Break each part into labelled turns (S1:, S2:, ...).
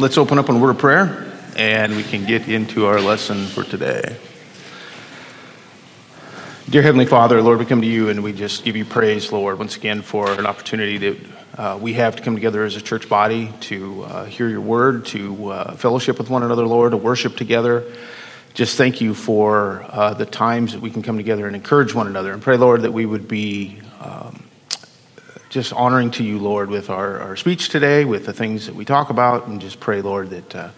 S1: let's open up in a word of prayer and we can get into our lesson for today. Dear Heavenly Father, Lord, we come to you and we just give you praise, Lord, once again for an opportunity that uh, we have to come together as a church body to uh, hear your word, to uh, fellowship with one another, Lord, to worship together. Just thank you for uh, the times that we can come together and encourage one another. And pray, Lord, that we would be um, just honoring to you, Lord, with our, our speech today, with the things that we talk about, and just pray, Lord, that uh,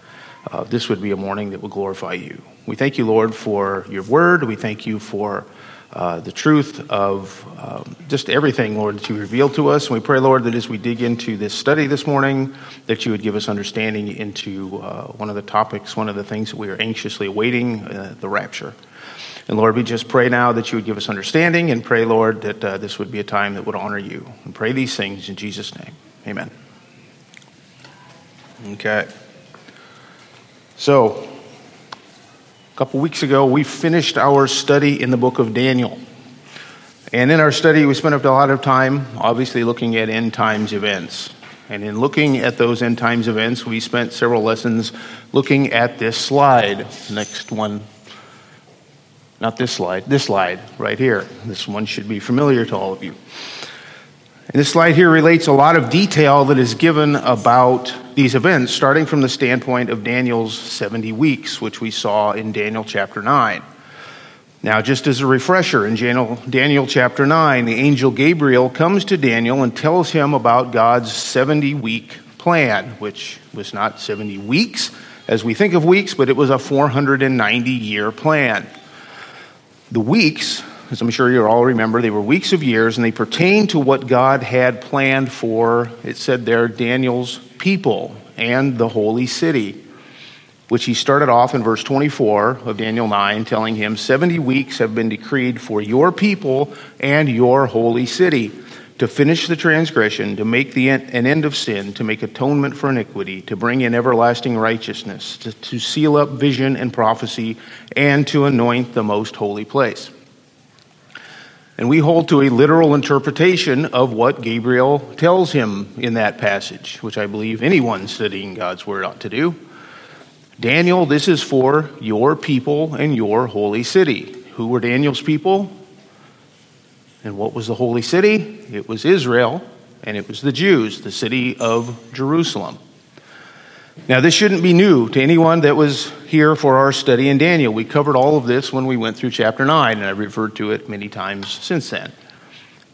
S1: uh, this would be a morning that will glorify you. We thank you, Lord, for your word. We thank you for uh, the truth of um, just everything, Lord, that you reveal to us. And we pray, Lord, that as we dig into this study this morning, that you would give us understanding into uh, one of the topics, one of the things that we are anxiously awaiting, uh, the rapture. And Lord, we just pray now that you would give us understanding and pray, Lord, that uh, this would be a time that would honor you. And pray these things in Jesus' name. Amen. Okay. So, a couple weeks ago, we finished our study in the book of Daniel. And in our study, we spent a lot of time, obviously, looking at end times events. And in looking at those end times events, we spent several lessons looking at this slide. Next one. Not this slide, this slide right here. This one should be familiar to all of you. And this slide here relates a lot of detail that is given about these events, starting from the standpoint of Daniel's 70 weeks, which we saw in Daniel chapter 9. Now, just as a refresher, in Daniel, Daniel chapter 9, the angel Gabriel comes to Daniel and tells him about God's 70 week plan, which was not 70 weeks as we think of weeks, but it was a 490 year plan. The weeks as I'm sure you all remember, they were weeks of years and they pertain to what God had planned for, it said there, Daniel's people and the holy city, which he started off in verse 24 of Daniel 9, telling him, 70 weeks have been decreed for your people and your holy city to finish the transgression, to make the an end of sin, to make atonement for iniquity, to bring in everlasting righteousness, to, to seal up vision and prophecy, and to anoint the most holy place. And we hold to a literal interpretation of what Gabriel tells him in that passage, which I believe anyone studying God's Word ought to do. Daniel, this is for your people and your holy city. Who were Daniel's people? And what was the holy city? It was Israel, and it was the Jews, the city of Jerusalem. Now, this shouldn't be new to anyone that was here for our study in Daniel. We covered all of this when we went through chapter 9, and I've referred to it many times since then.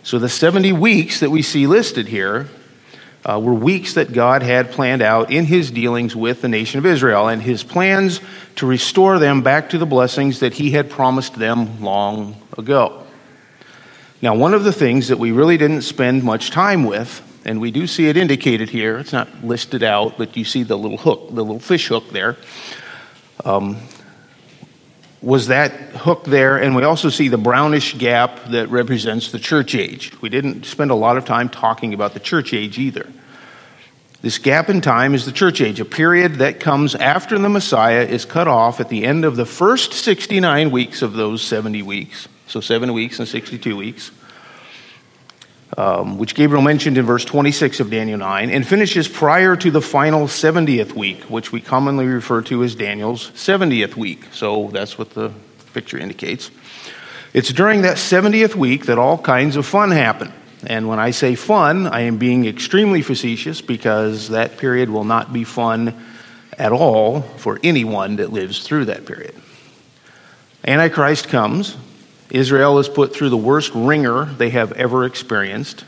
S1: So, the 70 weeks that we see listed here uh, were weeks that God had planned out in his dealings with the nation of Israel and his plans to restore them back to the blessings that he had promised them long ago. Now, one of the things that we really didn't spend much time with and we do see it indicated here. It's not listed out, but you see the little hook, the little fish hook there. Um, was that hook there, and we also see the brownish gap that represents the church age. We didn't spend a lot of time talking about the church age either. This gap in time is the church age, a period that comes after the Messiah is cut off at the end of the first 69 weeks of those 70 weeks. So, seven weeks and 62 weeks um, which Gabriel mentioned in verse 26 of Daniel 9, and finishes prior to the final 70th week, which we commonly refer to as Daniel's 70th week. So that's what the picture indicates. It's during that 70th week that all kinds of fun happen. And when I say fun, I am being extremely facetious because that period will not be fun at all for anyone that lives through that period. Antichrist comes, Israel is put through the worst wringer they have ever experienced.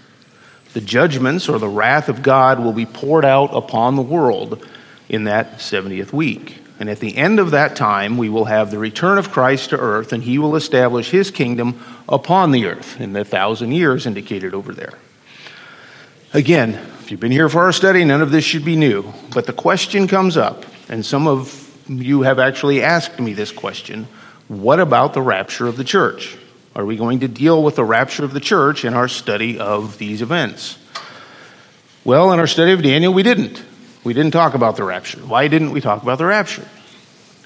S1: The judgments or the wrath of God will be poured out upon the world in that 70th week. And at the end of that time, we will have the return of Christ to earth, and he will establish his kingdom upon the earth in the thousand years indicated over there. Again, if you've been here for our study, none of this should be new. But the question comes up, and some of you have actually asked me this question what about the rapture of the church? Are we going to deal with the rapture of the church in our study of these events? Well, in our study of Daniel, we didn't. We didn't talk about the rapture. Why didn't we talk about the rapture?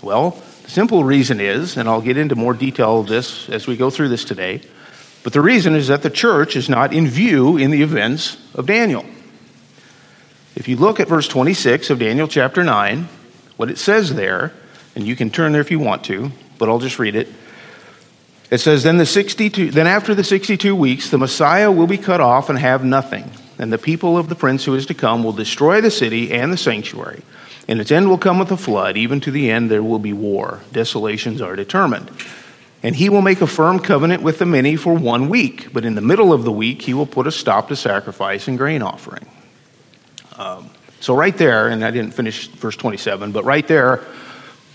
S1: Well, the simple reason is, and I'll get into more detail of this as we go through this today, but the reason is that the church is not in view in the events of Daniel. If you look at verse 26 of Daniel chapter 9, what it says there, and you can turn there if you want to, but I'll just read it. It says, then, the 62, then after the 62 weeks, the Messiah will be cut off and have nothing, and the people of the prince who is to come will destroy the city and the sanctuary. And its end will come with a flood. Even to the end, there will be war. Desolations are determined. And he will make a firm covenant with the many for one week. But in the middle of the week, he will put a stop to sacrifice and grain offering. Um, so, right there, and I didn't finish verse 27, but right there,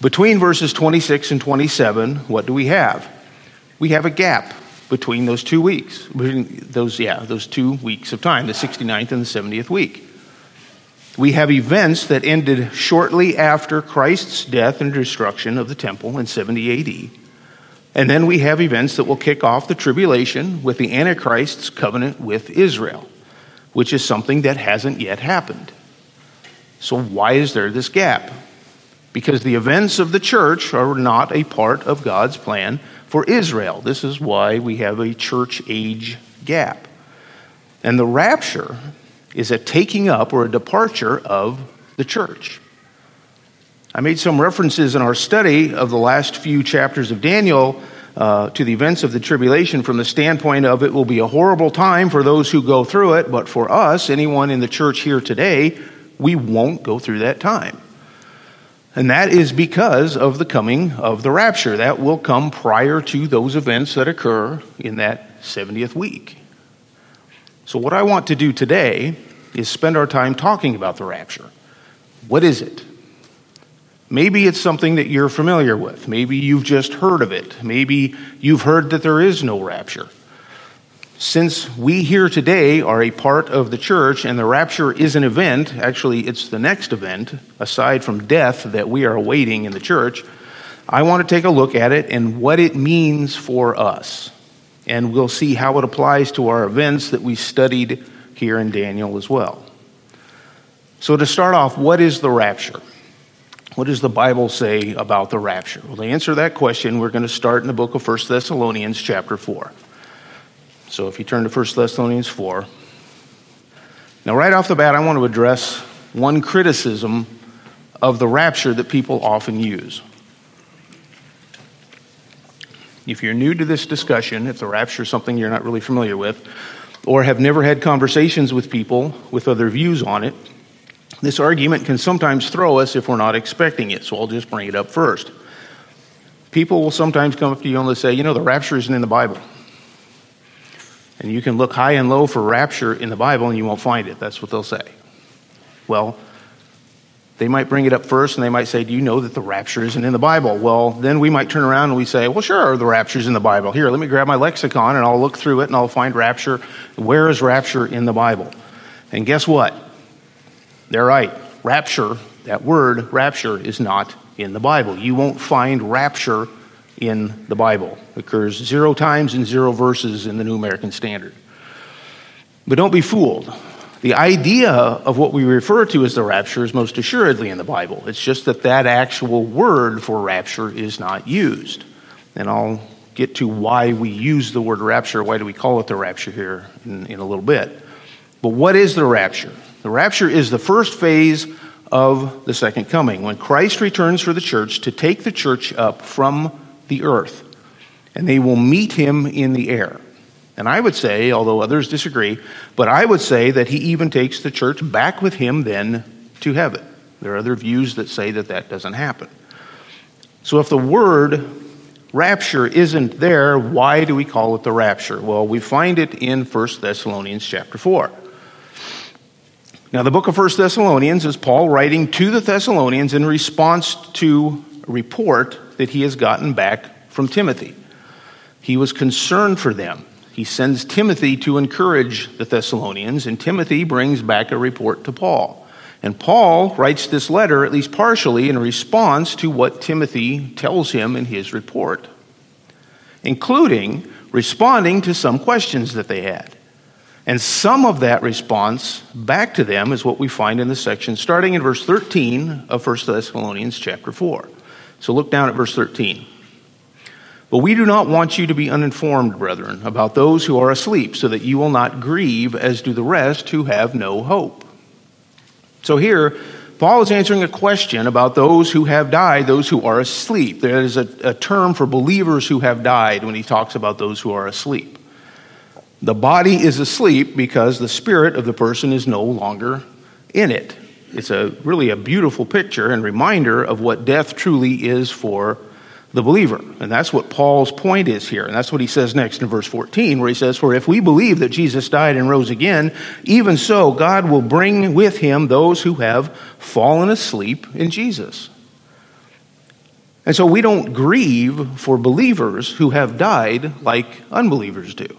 S1: between verses 26 and 27, what do we have? We have a gap between those two weeks, between those, yeah, those two weeks of time, the 69th and the 70th week. We have events that ended shortly after Christ's death and destruction of the temple in 70 AD. And then we have events that will kick off the tribulation with the Antichrist's covenant with Israel, which is something that hasn't yet happened. So, why is there this gap? Because the events of the church are not a part of God's plan for Israel. This is why we have a church age gap. And the rapture is a taking up or a departure of the church. I made some references in our study of the last few chapters of Daniel uh, to the events of the tribulation from the standpoint of it will be a horrible time for those who go through it, but for us, anyone in the church here today, we won't go through that time. And that is because of the coming of the rapture. That will come prior to those events that occur in that 70th week. So, what I want to do today is spend our time talking about the rapture. What is it? Maybe it's something that you're familiar with. Maybe you've just heard of it. Maybe you've heard that there is no rapture. Since we here today are a part of the church and the rapture is an event, actually, it's the next event, aside from death, that we are awaiting in the church, I want to take a look at it and what it means for us and we'll see how it applies to our events that we studied here in Daniel as well. So, to start off, what is the rapture? What does the Bible say about the rapture? Well, to answer that question, we're going to start in the book of 1 Thessalonians, chapter 4. So, if you turn to 1 Thessalonians 4. Now, right off the bat, I want to address one criticism of the rapture that people often use. If you're new to this discussion, if the rapture is something you're not really familiar with, or have never had conversations with people with other views on it, this argument can sometimes throw us if we're not expecting it. So I'll just bring it up first. People will sometimes come up to you and they'll say, you know, the rapture isn't in the Bible. And you can look high and low for rapture in the Bible and you won't find it. That's what they'll say. Well, they might bring it up first and they might say, Do you know that the rapture isn't in the Bible? Well, then we might turn around and we say, Well, sure, the rapture's in the Bible. Here, let me grab my lexicon and I'll look through it and I'll find rapture. Where is rapture in the Bible? And guess what? They're right. Rapture, that word, rapture, is not in the Bible. You won't find rapture in the Bible. It occurs zero times in zero verses in the New American Standard. But don't be fooled. The idea of what we refer to as the rapture is most assuredly in the Bible. It's just that that actual word for rapture is not used. And I'll get to why we use the word rapture, why do we call it the rapture here in, in a little bit. But what is the rapture? The rapture is the first phase of the second coming, when Christ returns for the church to take the church up from the earth, and they will meet him in the air. And I would say, although others disagree, but I would say that he even takes the church back with him then to heaven. There are other views that say that that doesn't happen. So if the word rapture isn't there, why do we call it the rapture? Well, we find it in 1 Thessalonians chapter 4. Now, the book of 1 Thessalonians is Paul writing to the Thessalonians in response to report that he has gotten back from Timothy. He was concerned for them he sends Timothy to encourage the Thessalonians, and Timothy brings back a report to Paul. And Paul writes this letter, at least partially, in response to what Timothy tells him in his report, including responding to some questions that they had. And some of that response back to them is what we find in the section starting in verse 13 of 1 Thessalonians chapter 4. So look down at verse 13. But we do not want you to be uninformed, brethren, about those who are asleep, so that you will not grieve as do the rest who have no hope. So here, Paul is answering a question about those who have died, those who are asleep. There is a, a, term for believers who have died when he talks about those who are asleep. The body is asleep because the spirit of the person is no longer in it. It's a really a beautiful picture and reminder of what death truly is for the believer. And that's what Paul's point is here. And that's what he says next in verse 14, where he says, For if we believe that Jesus died and rose again, even so God will bring with him those who have fallen asleep in Jesus. And so we don't grieve for believers who have died like unbelievers do.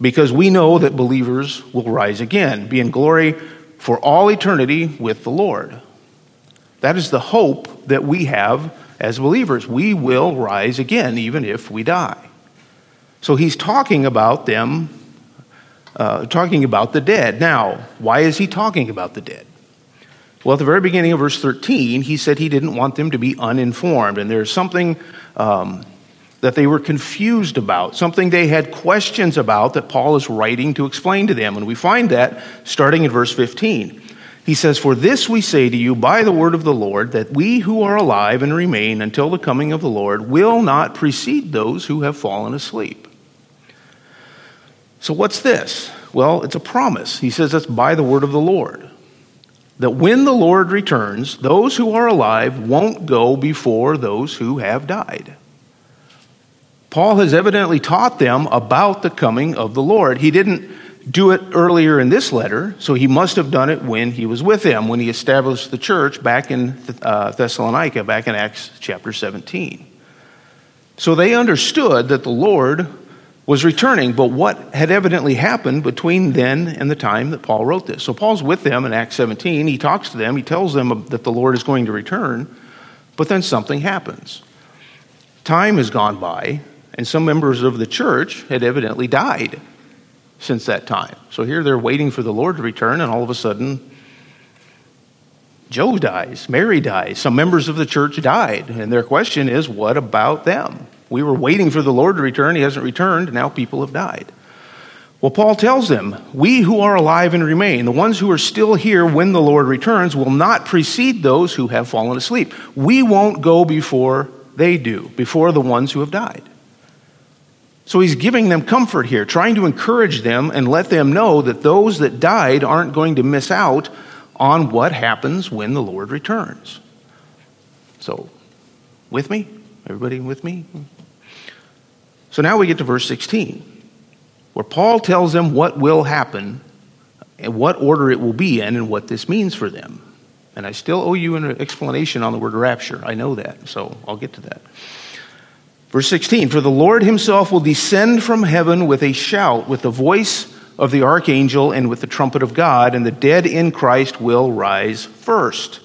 S1: Because we know that believers will rise again, be in glory for all eternity with the Lord. That is the hope that we have as believers. We will rise again, even if we die. So he's talking about them, uh, talking about the dead. Now, why is he talking about the dead? Well, at the very beginning of verse 13, he said he didn't want them to be uninformed. And there's something um, that they were confused about, something they had questions about that Paul is writing to explain to them. And we find that starting in verse 15. He says, For this we say to you by the word of the Lord, that we who are alive and remain until the coming of the Lord will not precede those who have fallen asleep. So, what's this? Well, it's a promise. He says it's by the word of the Lord. That when the Lord returns, those who are alive won't go before those who have died. Paul has evidently taught them about the coming of the Lord. He didn't do it earlier in this letter, so he must have done it when he was with them, when he established the church back in uh, Thessalonica, back in Acts chapter 17. So they understood that the Lord was returning, but what had evidently happened between then and the time that Paul wrote this? So Paul's with them in Acts 17. He talks to them, he tells them that the Lord is going to return, but then something happens. Time has gone by, and some members of the church had evidently died since that time. So here they're waiting for the Lord to return, and all of a sudden, Joe dies, Mary dies, some members of the church died. And their question is, what about them? We were waiting for the Lord to return, he hasn't returned, now people have died. Well, Paul tells them, We who are alive and remain, the ones who are still here when the Lord returns, will not precede those who have fallen asleep. We won't go before they do, before the ones who have died. So he's giving them comfort here, trying to encourage them and let them know that those that died aren't going to miss out on what happens when the Lord returns. So, with me? Everybody with me? So now we get to verse 16, where Paul tells them what will happen and what order it will be in and what this means for them. And I still owe you an explanation on the word rapture. I know that, so I'll get to that. Verse 16 For the Lord himself will descend from heaven with a shout, with the voice of the archangel, and with the trumpet of God, and the dead in Christ will rise first.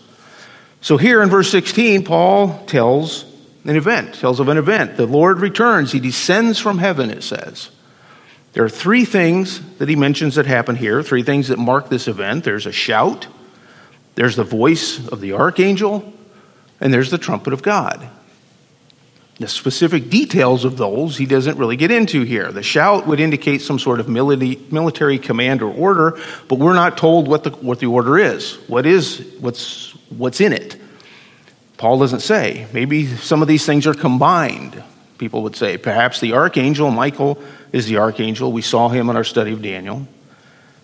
S1: So here in verse 16, Paul tells an event, tells of an event. The Lord returns, he descends from heaven, it says. There are three things that he mentions that happen here, three things that mark this event. There's a shout, there's the voice of the archangel, and there's the trumpet of God. The specific details of those he doesn't really get into here. The shout would indicate some sort of military command or order, but we're not told what the, what the order is. What is what's what's in it? Paul doesn't say. Maybe some of these things are combined. People would say perhaps the archangel Michael is the archangel. We saw him in our study of Daniel.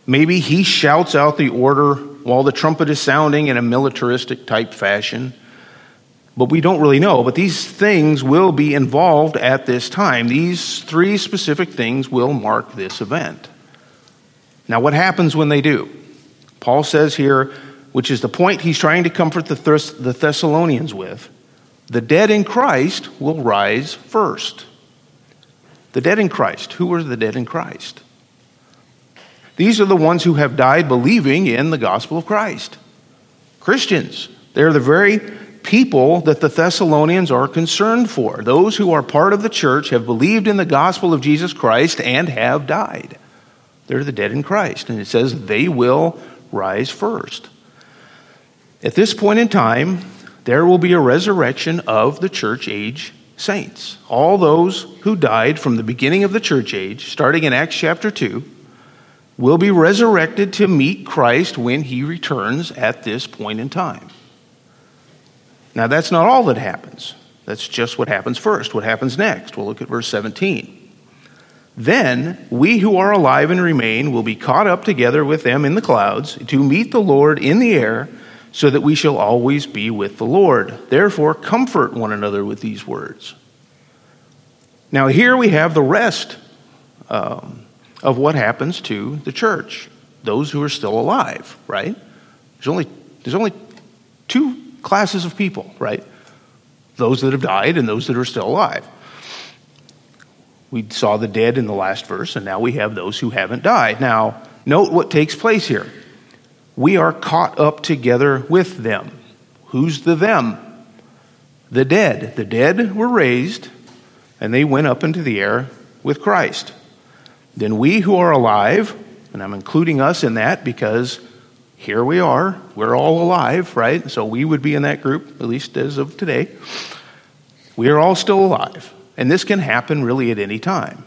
S1: Maybe he shouts out the order while the trumpet is sounding in a militaristic type fashion but we don't really know. But these things will be involved at this time. These three specific things will mark this event. Now, what happens when they do? Paul says here, which is the point he's trying to comfort the, Thess- the Thessalonians with the dead in Christ will rise first. The dead in Christ. Who are the dead in Christ? These are the ones who have died believing in the gospel of Christ. Christians. They're the very people that the Thessalonians are concerned for. Those who are part of the church have believed in the gospel of Jesus Christ and have died. They're the dead in Christ. And it says they will rise first. At this point in time, there will be a resurrection of the church age saints. All those who died from the beginning of the church age, starting in Acts chapter 2, will be resurrected to meet Christ when he returns at this point in time. Now, that's not all that happens. That's just what happens first. What happens next? We'll look at verse 17. Then we who are alive and remain will be caught up together with them in the clouds to meet the Lord in the air, so that we shall always be with the Lord. Therefore, comfort one another with these words. Now, here we have the rest um, of what happens to the church, those who are still alive, right? There's only, there's only two classes of people, right? Those that have died and those that are still alive. We saw the dead in the last verse, and now we have those who haven't died. Now, note what takes place here. We are caught up together with them. Who's the them? The dead. The dead were raised, and they went up into the air with Christ. Then we who are alive, and I'm including us in that because here we are, we're all alive, right? So we would be in that group, at least as of today. We are all still alive. And this can happen really at any time.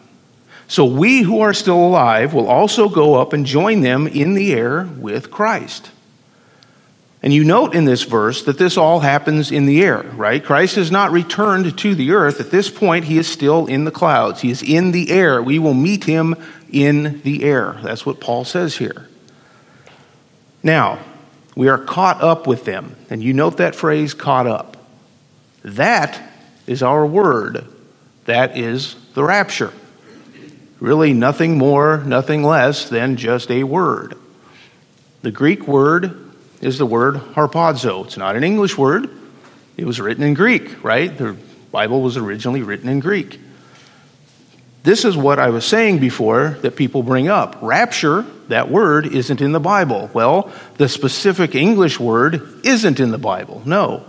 S1: So we who are still alive will also go up and join them in the air with Christ. And you note in this verse that this all happens in the air, right? Christ has not returned to the earth. At this point, he is still in the clouds. He is in the air. We will meet him in the air. That's what Paul says here. Now, we are caught up with them. And you note that phrase, caught up. That is our word that is the rapture. Really, nothing more, nothing less than just a word. The Greek word is the word harpazo. It's not an English word, it was written in Greek, right? The Bible was originally written in Greek. This is what I was saying before that people bring up. Rapture, that word, isn't in the Bible. Well, the specific English word isn't in the Bible, no.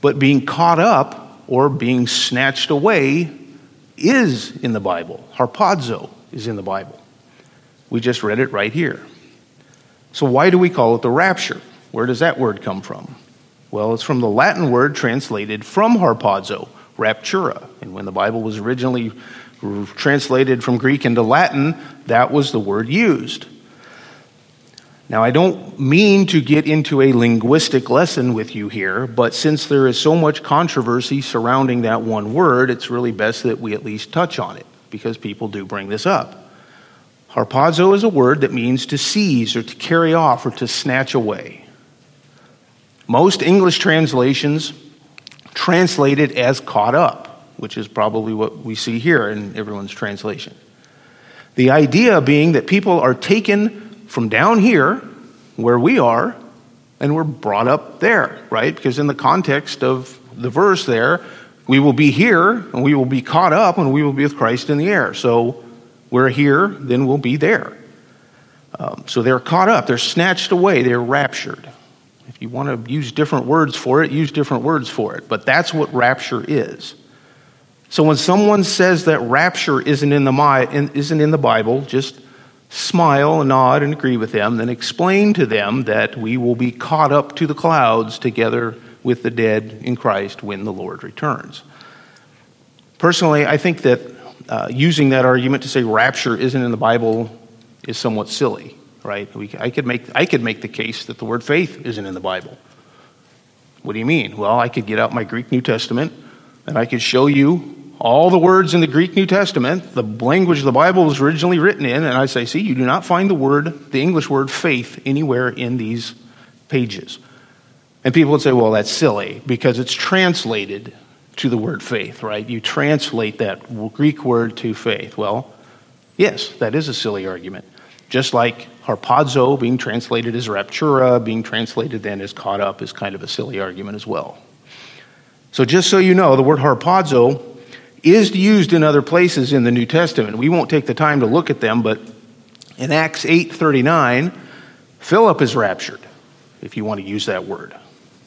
S1: But being caught up or being snatched away is in the Bible. Harpazo is in the Bible. We just read it right here. So, why do we call it the rapture? Where does that word come from? Well, it's from the Latin word translated from harpazo, raptura. And when the Bible was originally translated from Greek into Latin, that was the word used. Now, I don't mean to get into a linguistic lesson with you here, but since there is so much controversy surrounding that one word, it's really best that we at least touch on it because people do bring this up. Harpazo is a word that means to seize or to carry off or to snatch away. Most English translations translate it as caught up, which is probably what we see here in everyone's translation. The idea being that people are taken from down here, where we are, and we're brought up there, right? Because in the context of the verse there, we will be here and we will be caught up and we will be with Christ in the air. So we're here, then we'll be there. Um, so they're caught up, they're snatched away, they're raptured. If you want to use different words for it, use different words for it. But that's what rapture is. So when someone says that rapture isn't in the, isn't in the Bible, just smile, and nod, and agree with them, then explain to them that we will be caught up to the clouds together with the dead in Christ when the Lord returns. Personally, I think that uh, using that argument to say rapture isn't in the Bible is somewhat silly, right? We, I, could make, I could make the case that the word faith isn't in the Bible. What do you mean? Well, I could get out my Greek New Testament and I could show you all the words in the Greek New Testament, the language the Bible was originally written in, and I say, see, you do not find the word, the English word faith, anywhere in these pages. And people would say, well, that's silly because it's translated to the word faith, right? You translate that Greek word to faith. Well, yes, that is a silly argument. Just like harpazo being translated as raptura, being translated then as caught up is kind of a silly argument as well. So just so you know, the word harpazo is used in other places in the New Testament. We won't take the time to look at them, but in Acts 8:39, Philip is raptured, if you want to use that word.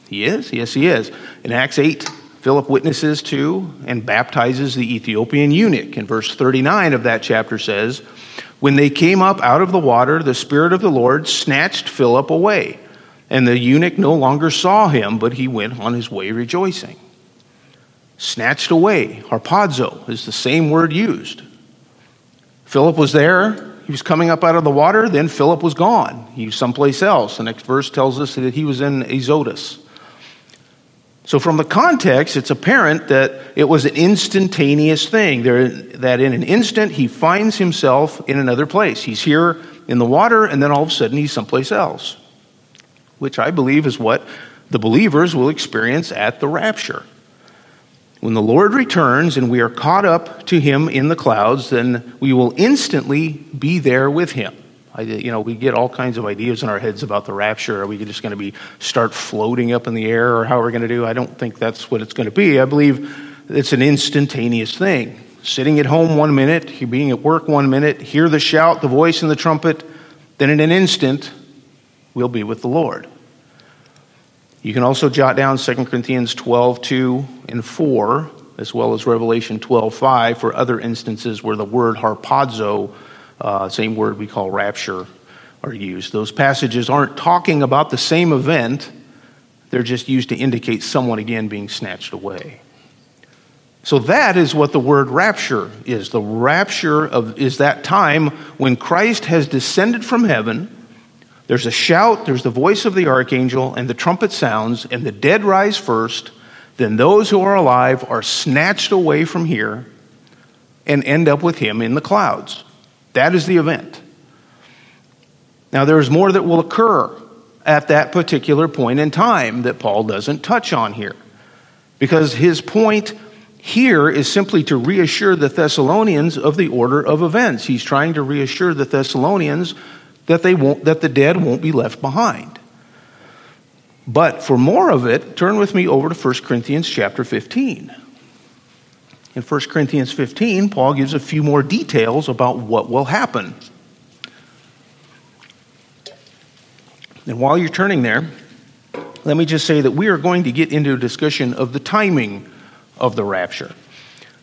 S1: He is? Yes, he is. In Acts 8, Philip witnesses to and baptizes the Ethiopian eunuch. In verse 39 of that chapter says, When they came up out of the water, the Spirit of the Lord snatched Philip away, and the eunuch no longer saw him, but he went on his way rejoicing snatched away. Harpazo is the same word used. Philip was there. He was coming up out of the water, then Philip was gone. He was someplace else. The next verse tells us that he was in Azotus. So, from the context, it's apparent that it was an instantaneous thing. That in an instant, he finds himself in another place. He's here in the water, and then all of a sudden, he's someplace else, which I believe is what the believers will experience at the rapture. When the Lord returns and we are caught up to him in the clouds, then we will instantly be there with him. I, you know, we get all kinds of ideas in our heads about the rapture. Are we just going to be start floating up in the air, or how we're we going to do? I don't think that's what it's going to be. I believe it's an instantaneous thing. Sitting at home one minute, being at work one minute, hear the shout, the voice, and the trumpet, then in an instant, we'll be with the Lord. You can also jot down 2 Corinthians 12, 2 and 4, as well as Revelation 12, 5 for other instances where the word harpazo uh, same word we call rapture, are used. Those passages aren't talking about the same event, they're just used to indicate someone again being snatched away. So that is what the word rapture is. The rapture of, is that time when Christ has descended from heaven. There's a shout, there's the voice of the archangel, and the trumpet sounds, and the dead rise first. Then those who are alive are snatched away from here and end up with him in the clouds. That is the event. Now, there is more that will occur at that particular point in time that Paul doesn't touch on here. Because his point here is simply to reassure the Thessalonians of the order of events. He's trying to reassure the Thessalonians that, they won't, that the dead won't be left behind. But for more of it, turn with me over to 1 Corinthians chapter 15. In 1 Corinthians 15, Paul gives a few more details about what will happen. And while you're turning there, let me just say that we are going to get into a discussion of the timing of the rapture.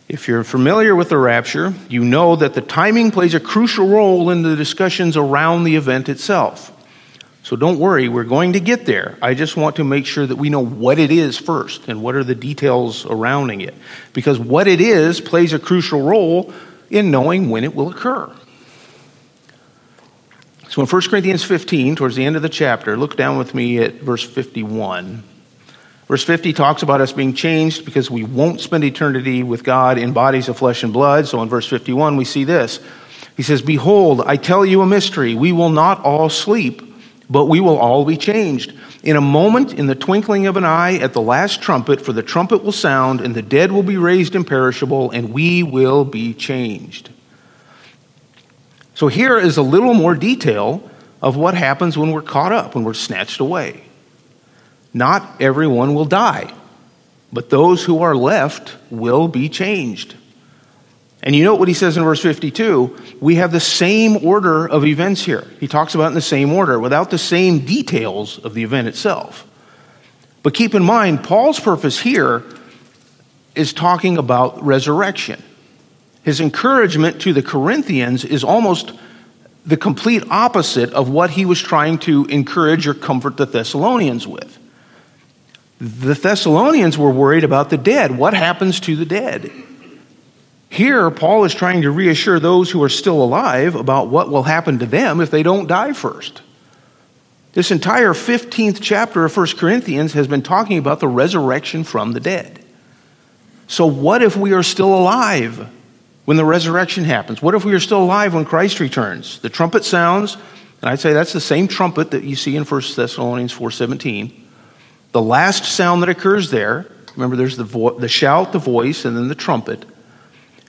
S1: If you're familiar with the rapture, you know that the timing plays a crucial role in the discussions around the event itself. So don't worry, we're going to get there. I just want to make sure that we know what it is first and what are the details surrounding it. Because what it is plays a crucial role in knowing when it will occur. So in 1 Corinthians 15, towards the end of the chapter, look down with me at verse 51. Verse 50 talks about us being changed because we won't spend eternity with God in bodies of flesh and blood. So in verse 51, we see this. He says, Behold, I tell you a mystery. We will not all sleep but we will all be changed. In a moment, in the twinkling of an eye, at the last trumpet, for the trumpet will sound, and the dead will be raised imperishable, and we will be changed. So here is a little more detail of what happens when we're caught up, when we're snatched away. Not everyone will die, but those who are left will be changed. And you know what he says in verse 52? We have the same order of events here. He talks about in the same order without the same details of the event itself. But keep in mind, Paul's purpose here is talking about resurrection. His encouragement to the Corinthians is almost the complete opposite of what he was trying to encourage or comfort the Thessalonians with. The Thessalonians were worried about the dead. What happens to the dead? Here, Paul is trying to reassure those who are still alive about what will happen to them if they don't die first. This entire 15th chapter of 1 Corinthians has been talking about the resurrection from the dead. So, what if we are still alive when the resurrection happens? What if we are still alive when Christ returns? The trumpet sounds, and I'd say that's the same trumpet that you see in 1 Thessalonians 4:17. The last sound that occurs there, remember there's the, vo- the shout, the voice, and then the trumpet.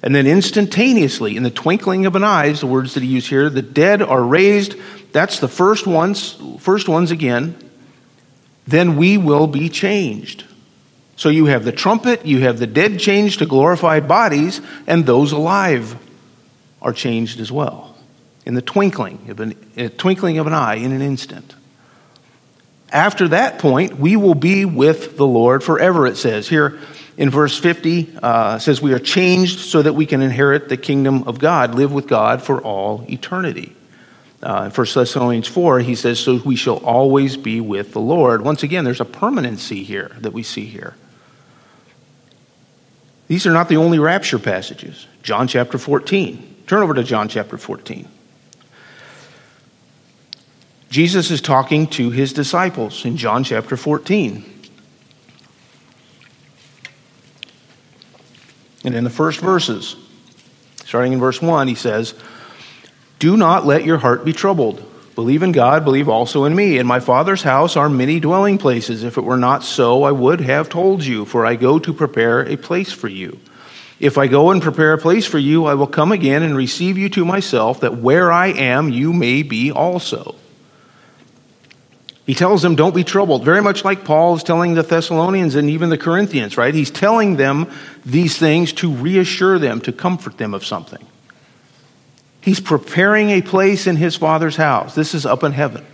S1: And then instantaneously, in the twinkling of an eye, the words that he used here, the dead are raised. That's the first ones, first ones again. Then we will be changed. So you have the trumpet, you have the dead changed to glorified bodies, and those alive are changed as well. In the twinkling of an, twinkling of an eye, in an instant. After that point, we will be with the Lord forever, it says. Here, in verse 50 uh, says we are changed so that we can inherit the kingdom of God, live with God for all eternity. Uh, in 1 Thessalonians 4, he says, So we shall always be with the Lord. Once again, there's a permanency here that we see here. These are not the only rapture passages. John chapter 14. Turn over to John chapter 14. Jesus is talking to his disciples in John chapter 14. And in the first verses, starting in verse 1, he says, Do not let your heart be troubled. Believe in God, believe also in me. In my Father's house are many dwelling places. If it were not so, I would have told you, for I go to prepare a place for you. If I go and prepare a place for you, I will come again and receive you to myself, that where I am, you may be also. He tells them, don't be troubled, very much like Paul is telling the Thessalonians and even the Corinthians, right? He's telling them these things to reassure them, to comfort them of something. He's preparing a place in his Father's house. This is up in heaven,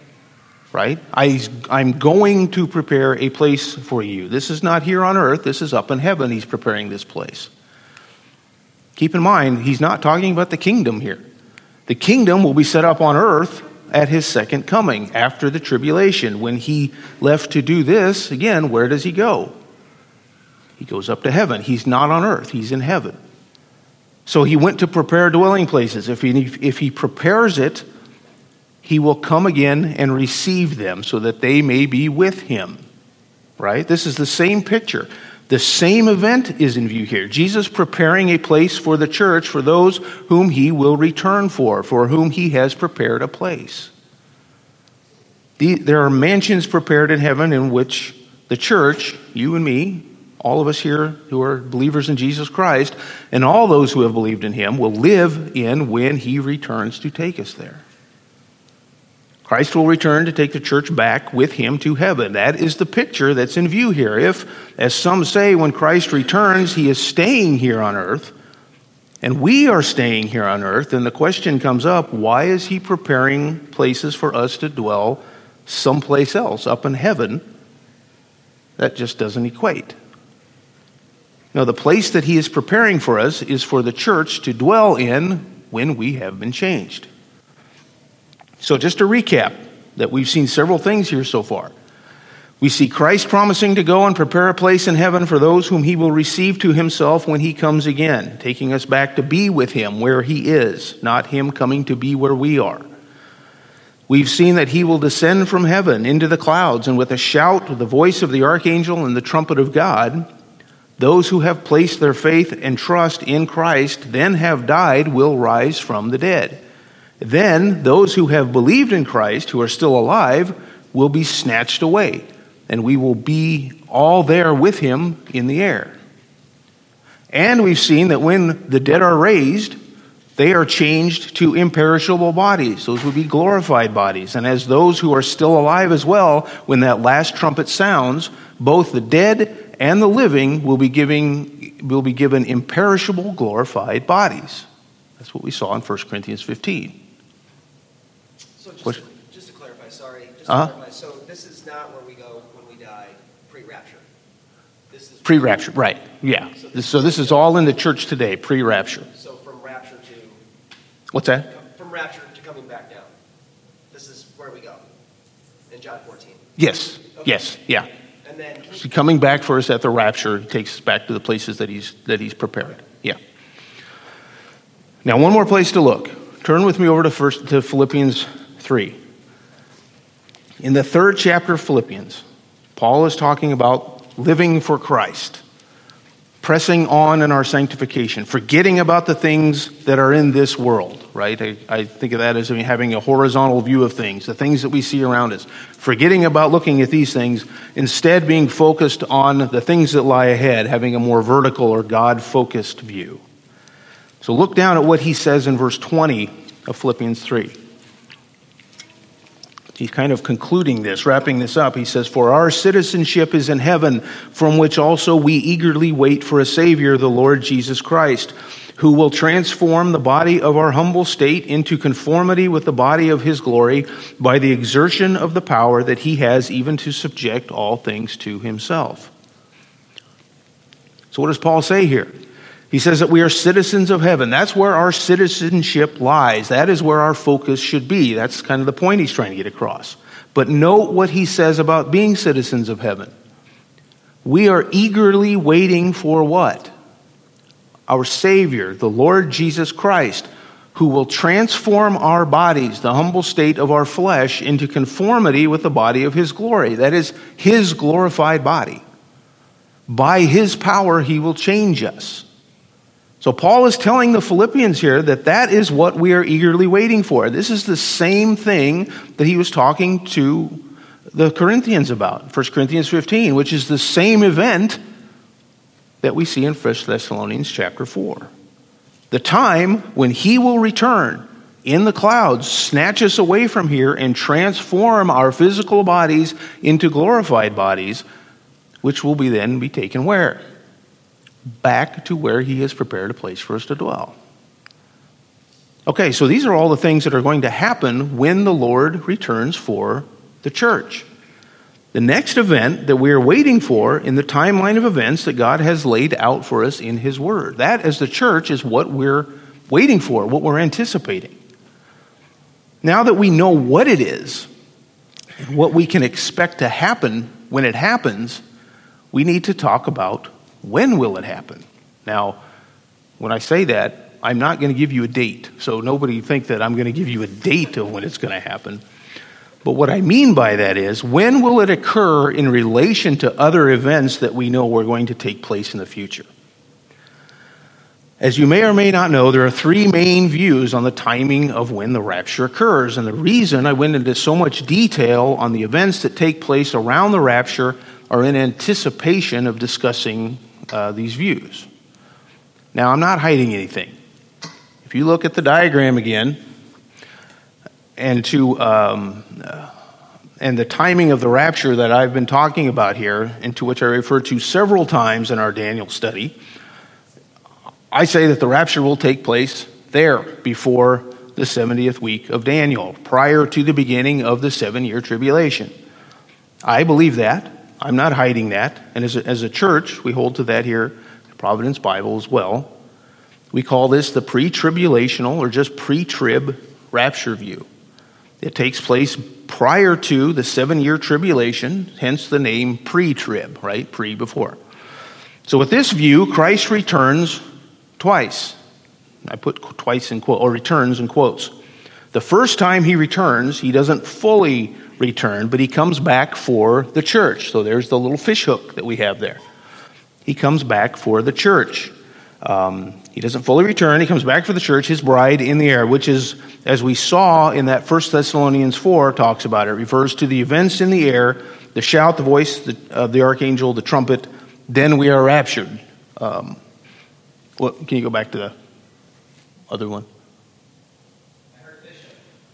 S1: right? I, I'm going to prepare a place for you. This is not here on earth, this is up in heaven. He's preparing this place. Keep in mind, he's not talking about the kingdom here. The kingdom will be set up on earth at his second coming after the tribulation. When he left to do this, again, where does he go? He goes up to heaven. He's not on earth, he's in heaven. So he went to prepare dwelling places. If he, if he prepares it, he will come again and receive them so that they may be with him. Right? This is the same picture. The same event is in view here. Jesus preparing a place for the church for those whom he will return for, for whom he has prepared a place. The, there are mansions prepared in heaven in which the church, you and me, all of us here who are believers in Jesus Christ, and all those who have believed in him will live in when he returns to take us there. Christ will return to take the church back with him to heaven. That is the picture that's in view here. If, as some say, when Christ returns, he is staying here on earth, and we are staying here on earth, then the question comes up why is he preparing places for us to dwell someplace else, up in heaven? That just doesn't equate. Now, the place that he is preparing for us is for the church to dwell in when we have been changed. So, just to recap, that we've seen several things here so far. We see Christ promising to go and prepare a place in heaven for those whom he will receive to himself when he comes again, taking us back to be with him where he is, not him coming to be where we are. We've seen that he will descend from heaven into the clouds, and with a shout, the voice of the archangel and the trumpet of God, those who have placed their faith and trust in Christ, then have died, will rise from the dead. Then those who have believed in Christ, who are still alive, will be snatched away, and we will be all there with him in the air. And we've seen that when the dead are raised, they are changed to imperishable bodies. Those would be glorified bodies. And as those who are still alive as well, when that last trumpet sounds, both the dead and the living will be, giving, will be given imperishable, glorified bodies. That's what we saw in 1 Corinthians 15.
S2: So just, to, just to clarify, sorry. Just uh-huh. clarify, so this is not where we go when we die pre-rapture.
S1: This is pre-rapture, right? Yeah. So this, so this is all in the church today, pre-rapture.
S2: So from rapture to
S1: what's that?
S2: From rapture to coming back down. This is where we go in John 14.
S1: Yes. Okay. Yes. Yeah. And then so coming back for us at the rapture takes us back to the places that he's that he's prepared. Yeah. Now, one more place to look. Turn with me over to first to Philippians 3. In the third chapter of Philippians, Paul is talking about living for Christ, pressing on in our sanctification, forgetting about the things that are in this world, right? I, I think of that as having a horizontal view of things, the things that we see around us, forgetting about looking at these things, instead being focused on the things that lie ahead, having a more vertical or God focused view. So look down at what he says in verse 20 of Philippians 3 he's kind of concluding this, wrapping this up. He says, For our citizenship is in heaven, from which also we eagerly wait for a Savior, the Lord Jesus Christ, who will transform the body of our humble state into conformity with the body of his glory by the exertion of the power that he has even to subject all things to himself. So, what does Paul say here? He says that we are citizens of heaven. That's where our citizenship lies. That is where our focus should be. That's kind of the point he's trying to get across. But note what he says about being citizens of heaven. We are eagerly waiting for what? Our Savior, the Lord Jesus Christ, who will transform our bodies, the humble state of our flesh, into conformity with the body of his glory. That is, his glorified body. By his power, he will change us. So, Paul is telling the Philippians here that that is what we are eagerly waiting for. This is the same thing that he was talking to the Corinthians about, 1 Corinthians 15, which is the same event that we see in 1 Thessalonians chapter 4 the time when he will return in the clouds, snatch us away from here, and transform our physical bodies into glorified bodies, which will be then be taken where? Back to where he has prepared a place for us to dwell. Okay, so these are all the things that are going to happen when the Lord returns for the church. The next event that we are waiting for in the timeline of events that God has laid out for us in His Word. That, as the church, is what we're waiting for, what we're anticipating. Now that we know what it is, what we can expect to happen when it happens, we need to talk about when will it happen. Now, when I say that, I'm not going to give you a date, so nobody think that I'm going to give you a date of when it's going to happen. But what I mean by that is, when will it occur in relation to other events that we know are going to take place in the future? As you may or may not know, there are three main views on the timing of when the rapture occurs. And the reason I went into so much detail on the events that take place around the rapture are in anticipation of discussing uh, these views. Now, I'm not hiding anything. If you look at the diagram again, and to um, uh, and the timing of the rapture that I've been talking about here, and to which I refer to several times in our Daniel study, I say that the rapture will take place there before the 70th week of Daniel, prior to the beginning of the seven year tribulation. I believe that. I'm not hiding that. And as a, as a church, we hold to that here, Providence Bible as well. We call this the pre tribulational or just pre trib rapture view. It takes place prior to the seven year tribulation, hence the name pre trib, right? Pre before. So, with this view, Christ returns twice. I put twice in quote, or returns in quotes. The first time he returns, he doesn't fully return, but he comes back for the church. So there's the little fish hook that we have there. He comes back for the church. Um, he doesn't fully return. He comes back for the church, his bride in the air, which is, as we saw in that First Thessalonians 4 talks about it, it refers to the events in the air, the shout, the voice of the archangel, the trumpet, then we are raptured. Um, what, can you go back to the other one?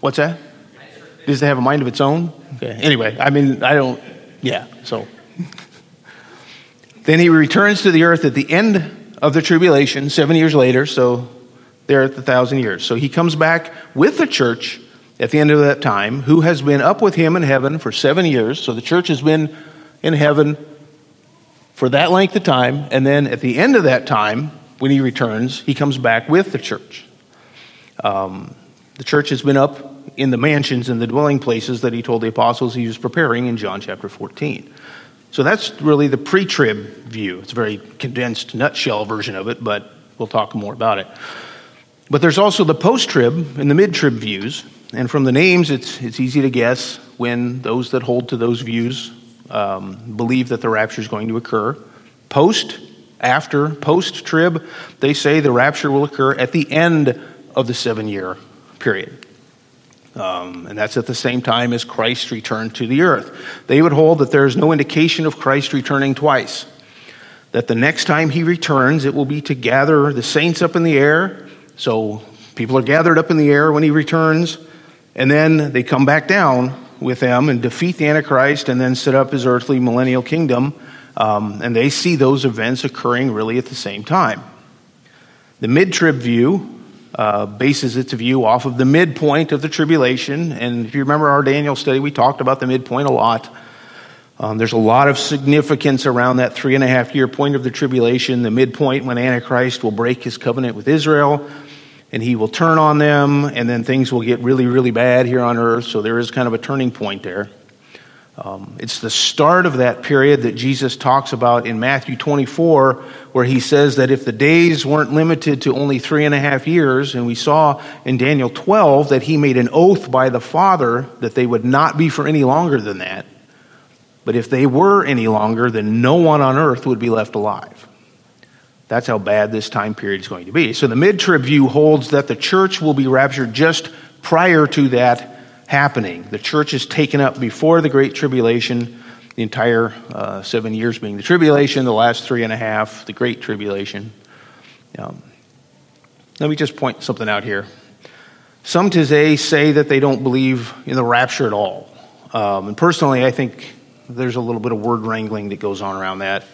S1: What's that? Does it have a mind of its own? Okay. Anyway, I mean, I don't, yeah, so. then he returns to the earth at the end of the tribulation seven years later, so they're at the thousand years. So he comes back with the church at the end of that time, who has been up with him in heaven for seven years. So the church has been in heaven for that length of time, and then at the end of that time, when he returns, he comes back with the church. Um, the church has been up in the mansions and the dwelling places that he told the apostles he was preparing in John chapter 14. So that's really the pre trib view. It's a very condensed, nutshell version of it, but we'll talk more about it. But there's also the post trib and the mid trib views. And from the names, it's, it's easy to guess when those that hold to those views um, believe that the rapture is going to occur. Post, after, post trib, they say the rapture will occur at the end of the seven year period. Um, and that's at the same time as Christ returned to the earth. They would hold that there is no indication of Christ returning twice. That the next time he returns, it will be to gather the saints up in the air. So people are gathered up in the air when he returns, and then they come back down with them and defeat the Antichrist and then set up his earthly millennial kingdom. Um, and they see those events occurring really at the same time. The mid trib view uh, bases its view off of the midpoint of the tribulation. And if you remember our Daniel study, we talked about the midpoint a lot. Um, there's a lot of significance around that three and a half year point of the tribulation, the midpoint when Antichrist will break his covenant with Israel and he will turn on them, and then things will get really, really bad here on earth. So there is kind of a turning point there. Um, it's the start of that period that Jesus talks about in Matthew 24, where he says that if the days weren't limited to only three and a half years, and we saw in Daniel 12 that he made an oath by the Father that they would not be for any longer than that. But if they were any longer, then no one on earth would be left alive. That's how bad this time period is going to be. So the mid trib view holds that the church will be raptured just prior to that happening. The church is taken up before the Great Tribulation, the entire uh, seven years being the tribulation, the last three and a half, the Great Tribulation. Um, let me just point something out here. Some today say that they don't believe in the rapture at all. Um, and personally, I think there's a little bit of word wrangling that goes on around that.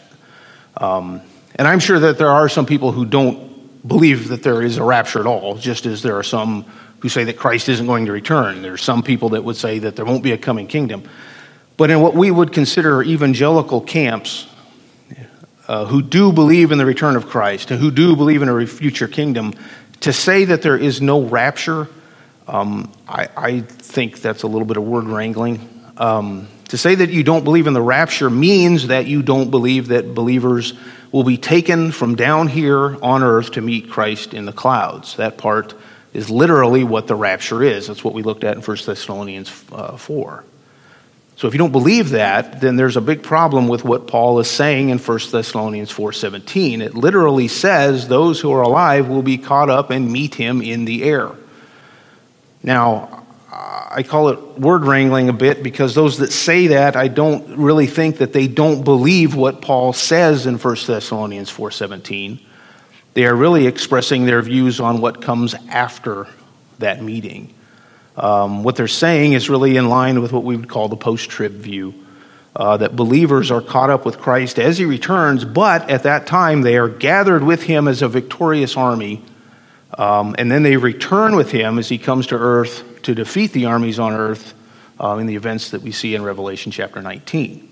S1: Um, and I'm sure that there are some people who don't believe that there is a rapture at all, just as there are some who say that Christ isn't going to return. There are some people that would say that there won't be a coming kingdom. But in what we would consider evangelical camps, uh, who do believe in the return of Christ and who do believe in a future kingdom, to say that there is no rapture, um, I, I, think that's a little bit of word wrangling. Um, to say that you don't believe in the rapture means that you don't believe that believers will be taken from down here on earth to meet Christ in the clouds. That part is literally what the rapture is. That's what we looked at in 1 Thessalonians uh, 4. So if you don't believe that, then there's a big problem with what Paul is saying in 1 Thessalonians 4:17. It literally says those who are alive will be caught up and meet him in the air. Now, I call it word wrangling a bit because those that say that, I don't really think that they don't believe what Paul says in 1 Thessalonians 4:17. They are really expressing their views on what comes after that meeting. Um, what they're saying is really in line with what we would call the post trib view uh, that believers are caught up with Christ as he returns, but at that time they are gathered with him as a victorious army. Um, and then they return with him as he comes to earth to defeat the armies on earth uh, in the events that we see in Revelation chapter 19.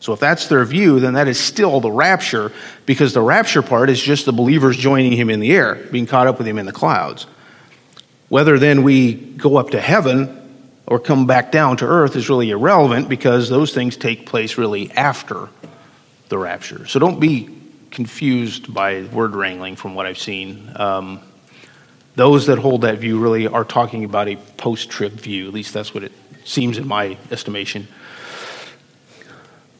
S1: So if that's their view, then that is still the rapture, because the rapture part is just the believers joining him in the air, being caught up with him in the clouds. Whether then we go up to heaven or come back down to earth is really irrelevant because those things take place really after the rapture. So don't be confused by word wrangling from what I've seen. Um, those that hold that view really are talking about a post trib view. At least that's what it seems in my estimation.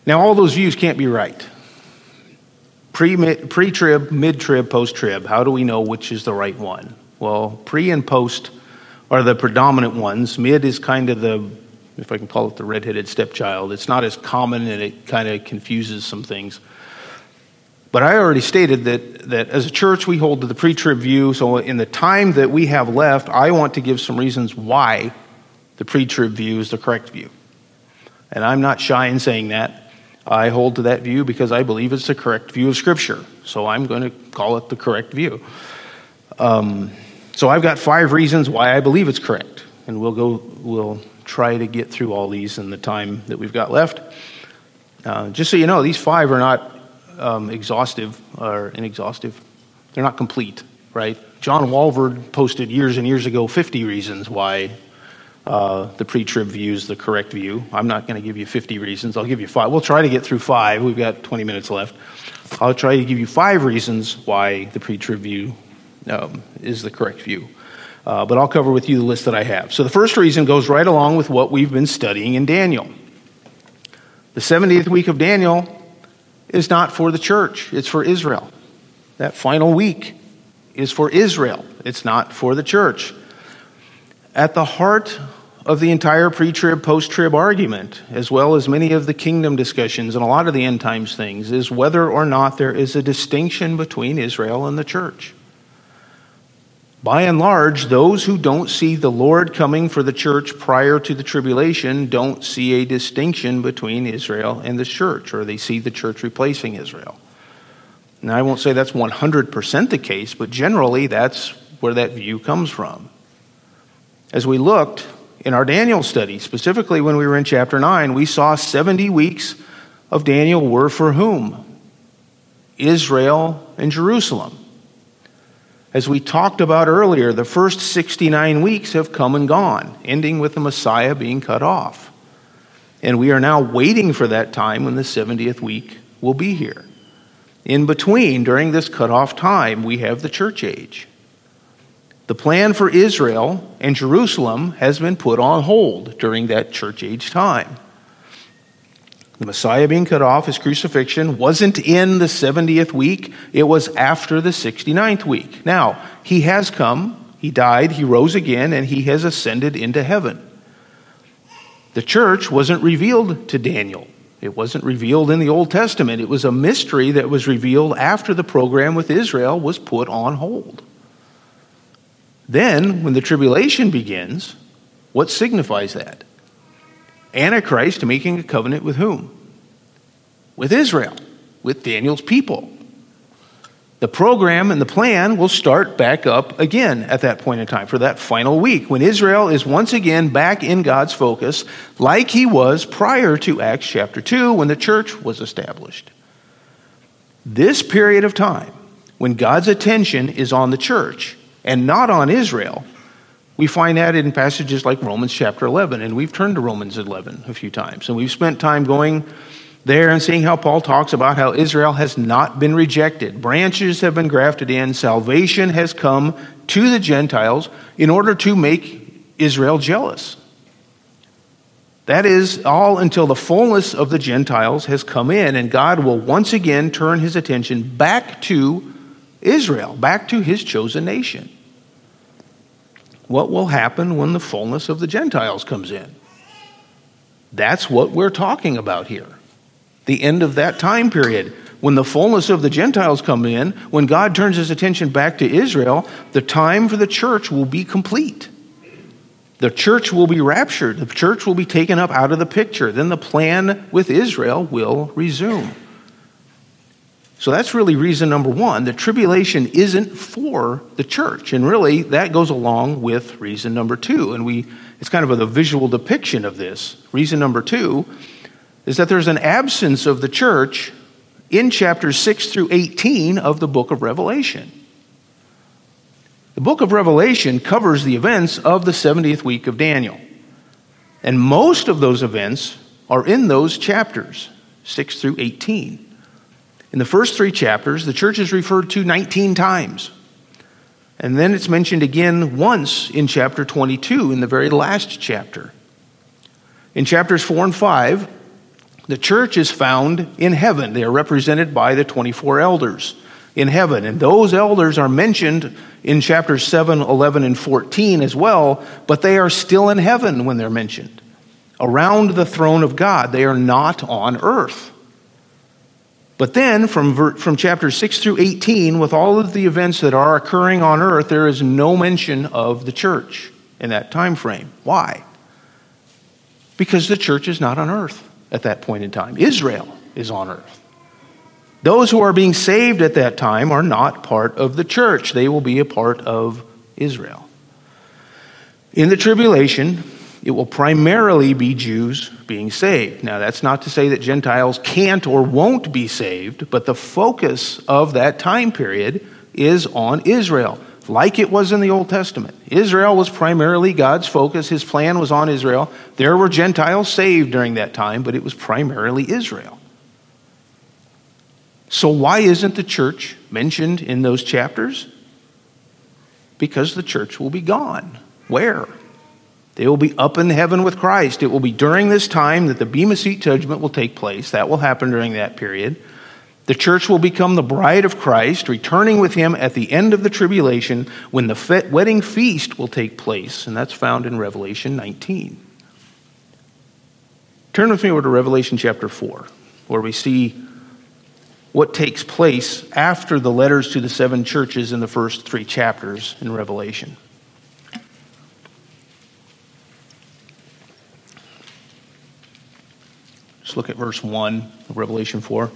S1: Now, all those views can't be right. Pre trib, mid trib, post trib. How do we know which is the right one? Well, pre and post are the predominant ones. Mid is kind of the, if I can call it the redheaded stepchild. It's not as common and it kind of confuses some things. But I already stated that, that as a church, we hold to the pre trib view. So, in the time that we have left, I want to give some reasons why the pre trib view is the correct view. And I'm not shy in saying that. I hold to that view because I believe it's the correct view of Scripture. So I'm going to call it the correct view. Um, so I've got five reasons why I believe it's correct, and we'll go. We'll try to get through all these in the time that we've got left. Uh, just so you know, these five are not um, exhaustive or inexhaustive. They're not complete, right? John Walvoord posted years and years ago 50 reasons why uh, the pre trib view is the correct view. I'm not going to give you 50 reasons. I'll give you five. We'll try to get through five. We've got 20 minutes left. I'll try to give you five reasons why the pre trib view um, is the correct view. Uh, but I'll cover with you the list that I have. So the first reason goes right along with what we've been studying in Daniel. The 70th week of Daniel is not for the church, it's for Israel. That final week is for Israel, it's not for the church. At the heart of the entire pre trib, post trib argument, as well as many of the kingdom discussions and a lot of the end times things, is whether or not there is a distinction between Israel and the church. By and large, those who don't see the Lord coming for the church prior to the tribulation don't see a distinction between Israel and the church, or they see the church replacing Israel. Now, I won't say that's 100% the case, but generally that's where that view comes from. As we looked, in our Daniel study, specifically when we were in chapter 9, we saw 70 weeks of Daniel were for whom? Israel and Jerusalem. As we talked about earlier, the first 69 weeks have come and gone, ending with the Messiah being cut off. And we are now waiting for that time when the 70th week will be here. In between, during this cutoff time, we have the church age. The plan for Israel and Jerusalem has been put on hold during that church age time. The Messiah being cut off, his crucifixion, wasn't in the 70th week, it was after the 69th week. Now, he has come, he died, he rose again, and he has ascended into heaven. The church wasn't revealed to Daniel. It wasn't revealed in the Old Testament. It was a mystery that was revealed after the program with Israel was put on hold. Then, when the tribulation begins, what signifies that? Antichrist making a covenant with whom? With Israel, with Daniel's people. The program and the plan will start back up again at that point in time for that final week when Israel is once again back in God's focus, like he was prior to Acts chapter 2 when the church was established. This period of time, when God's attention is on the church and not on Israel, we find that in passages like Romans chapter 11, and we've turned to Romans 11 a few times, and we've spent time going there and seeing how Paul talks about how Israel has not been rejected. Branches have been grafted in, salvation has come to the Gentiles in order to make Israel jealous. That is all until the fullness of the Gentiles has come in, and God will once again turn his attention back to Israel, back to his chosen nation what will happen when the fullness of the Gentiles comes in. That's what we're talking about here. The end of that time period. When the fullness of the Gentiles come in, when God turns his attention back to Israel, the time for the church will be complete. The church will be raptured. The church will be taken up out of the picture. Then the plan with Israel will resume. So that's really reason number one. The tribulation isn't for the church. And really, that goes along with reason number two. And we, it's kind of a, visual depiction of this. Reason number two is that there's an absence of the church in chapters 6 through 18 of the book of Revelation. The book of Revelation covers the events of the 70th week of Daniel. And most of those events are in those chapters, 6 through 18. In the first three chapters, the church is referred to 19 times. And then it's mentioned again once in chapter 22, in the very last chapter. In chapters 4 and 5, the church is found in heaven. They are represented by the 24 elders in heaven. And those elders are mentioned in chapters 7, 11, and 14 as well, but they are still in heaven when they're mentioned. Around the throne of God, they are not on earth. But then, from, from chapter 6 through 18, with all of the events that are occurring on earth, there is no mention of the church in that time frame. Why? Because the church is not on earth at that point in time. Israel is on earth. Those who are being saved at that time are not part of the church, they will be a part of Israel. In the tribulation, it will primarily be Jews being saved. Now, that's not to say that Gentiles can't or won't be saved, but the focus of that time period is on Israel, like it was in the Old Testament. Israel was primarily God's focus, his plan was on Israel. There were Gentiles saved during that time, but it was primarily Israel. So, why isn't the church mentioned in those chapters? Because the church will be gone. Where? They will be up in heaven with Christ. It will be during this time that the Bema Seat judgment will take place. That will happen during that period. The church will become the bride of Christ, returning with him at the end of the tribulation when the wedding feast will take place. And that's found in Revelation 19. Turn with me over to Revelation chapter 4, where we see what takes place after the letters to the seven churches in the first three chapters in Revelation. Let's look at verse 1 of Revelation 4.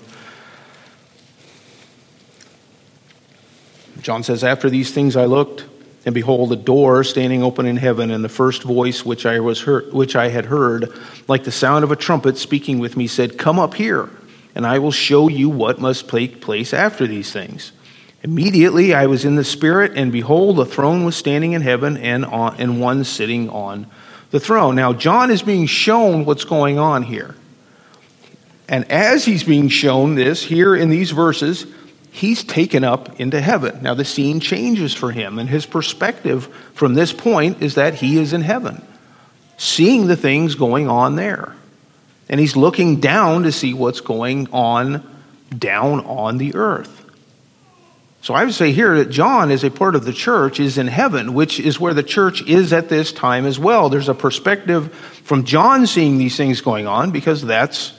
S1: John says, After these things I looked, and behold, a door standing open in heaven, and the first voice which I, was heard, which I had heard, like the sound of a trumpet speaking with me, said, Come up here, and I will show you what must take place after these things. Immediately I was in the Spirit, and behold, a throne was standing in heaven, and, on, and one sitting on the throne. Now, John is being shown what's going on here. And as he's being shown this here in these verses, he's taken up into heaven. Now, the scene changes for him, and his perspective from this point is that he is in heaven, seeing the things going on there. And he's looking down to see what's going on down on the earth. So I would say here that John, as a part of the church, is in heaven, which is where the church is at this time as well. There's a perspective from John seeing these things going on because that's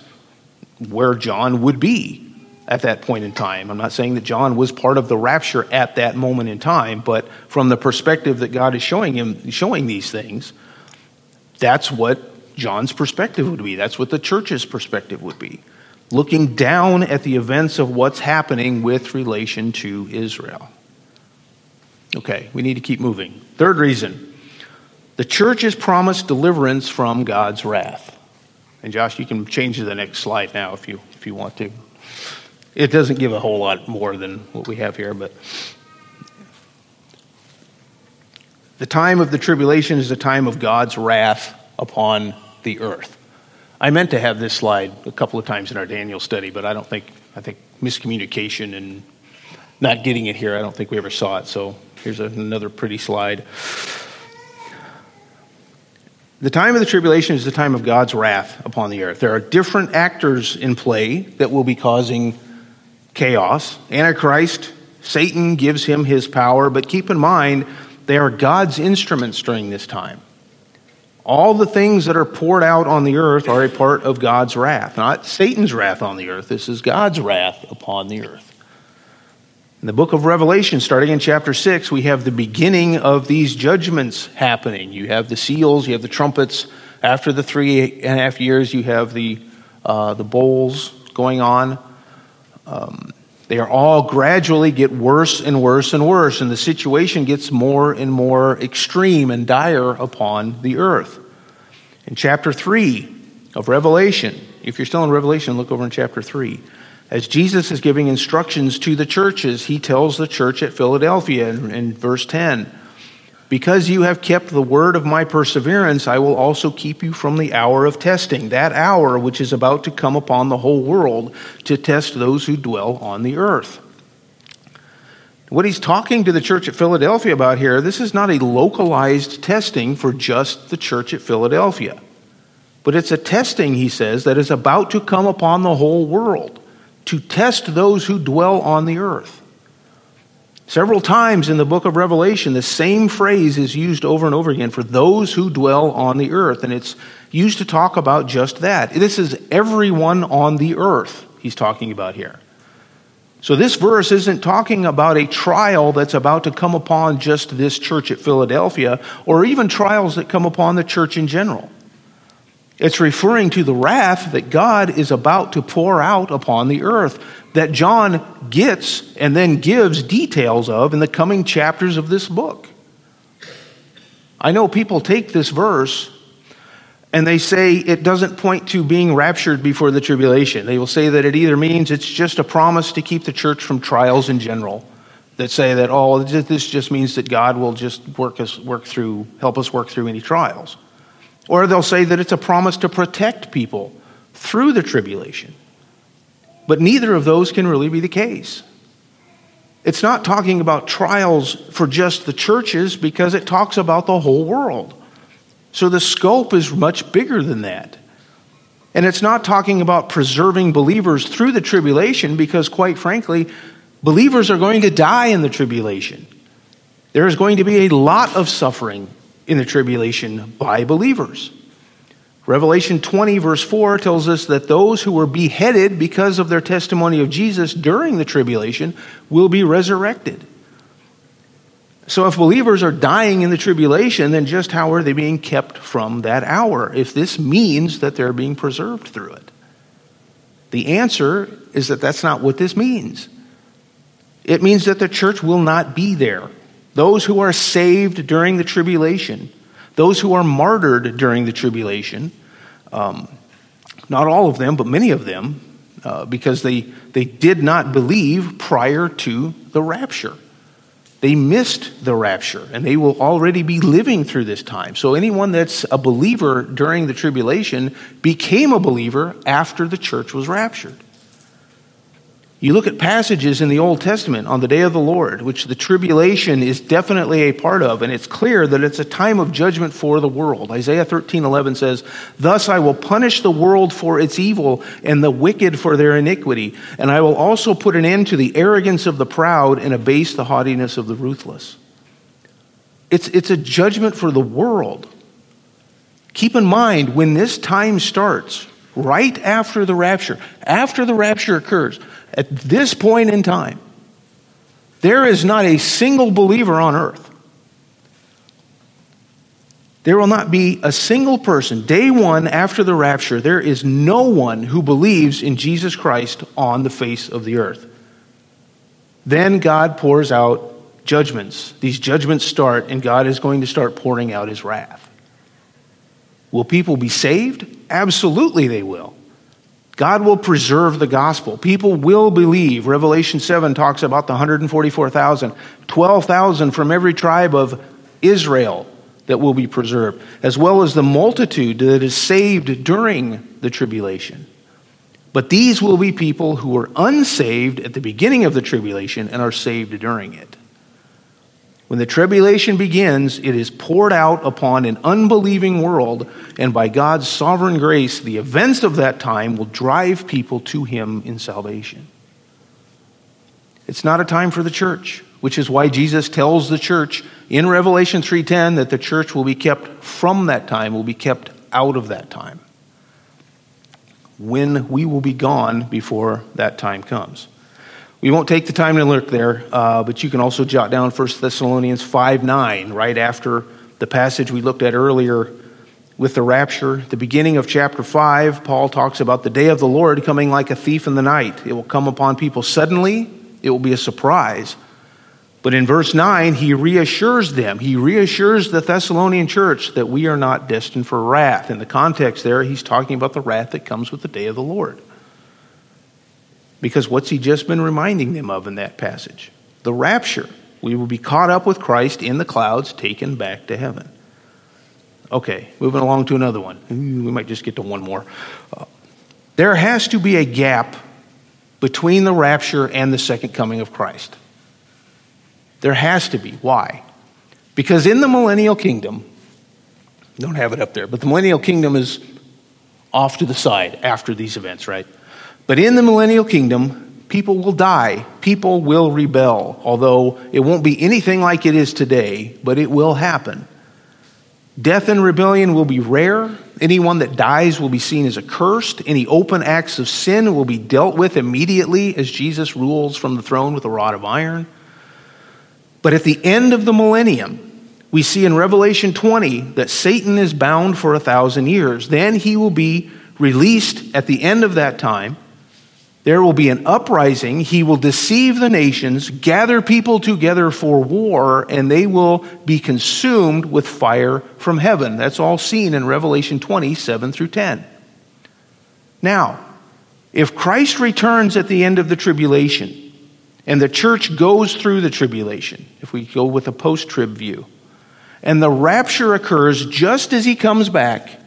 S1: where John would be at that point in time. I'm not saying that John was part of the rapture at that moment in time, but from the perspective that God is showing him, showing these things, that's what John's perspective would be. That's what the church's perspective would be looking down at the events of what's happening with relation to Israel. Okay, we need to keep moving. Third reason the church is promised deliverance from God's wrath. And Josh, you can change to the next slide now if you, if you want to. It doesn't give a whole lot more than what we have here, but the time of the tribulation is the time of God's wrath upon the earth. I meant to have this slide a couple of times in our Daniel study, but I don't think, I think miscommunication and not getting it here, I don't think we ever saw it. So here's another pretty slide. The time of the tribulation is the time of God's wrath upon the earth. There are different actors in play that will be causing chaos. Antichrist, Satan gives him his power, but keep in mind, they are God's instruments during this time. All the things that are poured out on the earth are a part of God's wrath, not Satan's wrath on the earth. This is God's wrath upon the earth. In the book of Revelation, starting in chapter 6, we have the beginning of these judgments happening. You have the seals, you have the trumpets. After the three and a half years, you have the, uh, the bowls going on. Um, they are all gradually get worse and worse and worse, and the situation gets more and more extreme and dire upon the earth. In chapter 3 of Revelation, if you're still in Revelation, look over in chapter 3. As Jesus is giving instructions to the churches, he tells the church at Philadelphia in, in verse 10 because you have kept the word of my perseverance, I will also keep you from the hour of testing, that hour which is about to come upon the whole world to test those who dwell on the earth. What he's talking to the church at Philadelphia about here, this is not a localized testing for just the church at Philadelphia. But it's a testing, he says, that is about to come upon the whole world to test those who dwell on the earth. Several times in the book of Revelation, the same phrase is used over and over again for those who dwell on the earth, and it's used to talk about just that. This is everyone on the earth he's talking about here. So, this verse isn't talking about a trial that's about to come upon just this church at Philadelphia, or even trials that come upon the church in general. It's referring to the wrath that God is about to pour out upon the earth that John gets and then gives details of in the coming chapters of this book. I know people take this verse and they say it doesn't point to being raptured before the tribulation. They will say that it either means it's just a promise to keep the church from trials in general. That say that, oh, this just means that God will just work us work through, help us work through any trials. Or they'll say that it's a promise to protect people through the tribulation. But neither of those can really be the case. It's not talking about trials for just the churches because it talks about the whole world. So the scope is much bigger than that. And it's not talking about preserving believers through the tribulation because, quite frankly, believers are going to die in the tribulation. There is going to be a lot of suffering in the tribulation by believers. Revelation 20, verse 4, tells us that those who were beheaded because of their testimony of Jesus during the tribulation will be resurrected. So, if believers are dying in the tribulation, then just how are they being kept from that hour if this means that they're being preserved through it? The answer is that that's not what this means. It means that the church will not be there. Those who are saved during the tribulation those who are martyred during the tribulation, um, not all of them, but many of them, uh, because they, they did not believe prior to the rapture. they missed the rapture and they will already be living through this time. So, anyone that's a believer during the tribulation became a believer after the church was raptured. You look at passages in the Old Testament on the day of the Lord, which the tribulation is definitely a part of, and it's clear that it's a time of judgment for the world. Isaiah 13 11 says, Thus I will punish the world for its evil and the wicked for their iniquity, and I will also put an end to the arrogance of the proud and abase the haughtiness of the ruthless. It's, it's a judgment for the world. Keep in mind, when this time starts, right after the rapture, after the rapture occurs, at this point in time, there is not a single believer on earth. There will not be a single person, day one after the rapture, there is no one who believes in Jesus Christ on the face of the earth. Then God pours out judgments. These judgments start, and God is going to start pouring out his wrath. Will people be saved? Absolutely, they will. God will preserve the gospel. People will believe. Revelation 7 talks about the 144,000, 12,000 from every tribe of Israel that will be preserved, as well as the multitude that is saved during the tribulation. But these will be people who were unsaved at the beginning of the tribulation and are saved during it. When the tribulation begins, it is poured out upon an unbelieving world, and by God's sovereign grace, the events of that time will drive people to Him in salvation. It's not a time for the church, which is why Jesus tells the church in Revelation 3:10 that the church will be kept from that time, will be kept out of that time. When we will be gone before that time comes. We won't take the time to look there, uh, but you can also jot down 1 Thessalonians 5 9, right after the passage we looked at earlier with the rapture. The beginning of chapter 5, Paul talks about the day of the Lord coming like a thief in the night. It will come upon people suddenly, it will be a surprise. But in verse 9, he reassures them. He reassures the Thessalonian church that we are not destined for wrath. In the context there, he's talking about the wrath that comes with the day of the Lord. Because what's he just been reminding them of in that passage? The rapture. We will be caught up with Christ in the clouds, taken back to heaven. Okay, moving along to another one. We might just get to one more. Uh, there has to be a gap between the rapture and the second coming of Christ. There has to be. Why? Because in the millennial kingdom, don't have it up there, but the millennial kingdom is off to the side after these events, right? But in the millennial kingdom, people will die. People will rebel, although it won't be anything like it is today, but it will happen. Death and rebellion will be rare. Anyone that dies will be seen as accursed. Any open acts of sin will be dealt with immediately as Jesus rules from the throne with a rod of iron. But at the end of the millennium, we see in Revelation 20 that Satan is bound for a thousand years. Then he will be released at the end of that time there will be an uprising. He will deceive the nations, gather people together for war, and they will be consumed with fire from heaven. That's all seen in Revelation 27 through 10. Now, if Christ returns at the end of the tribulation, and the church goes through the tribulation, if we go with a post trib view, and the rapture occurs just as he comes back,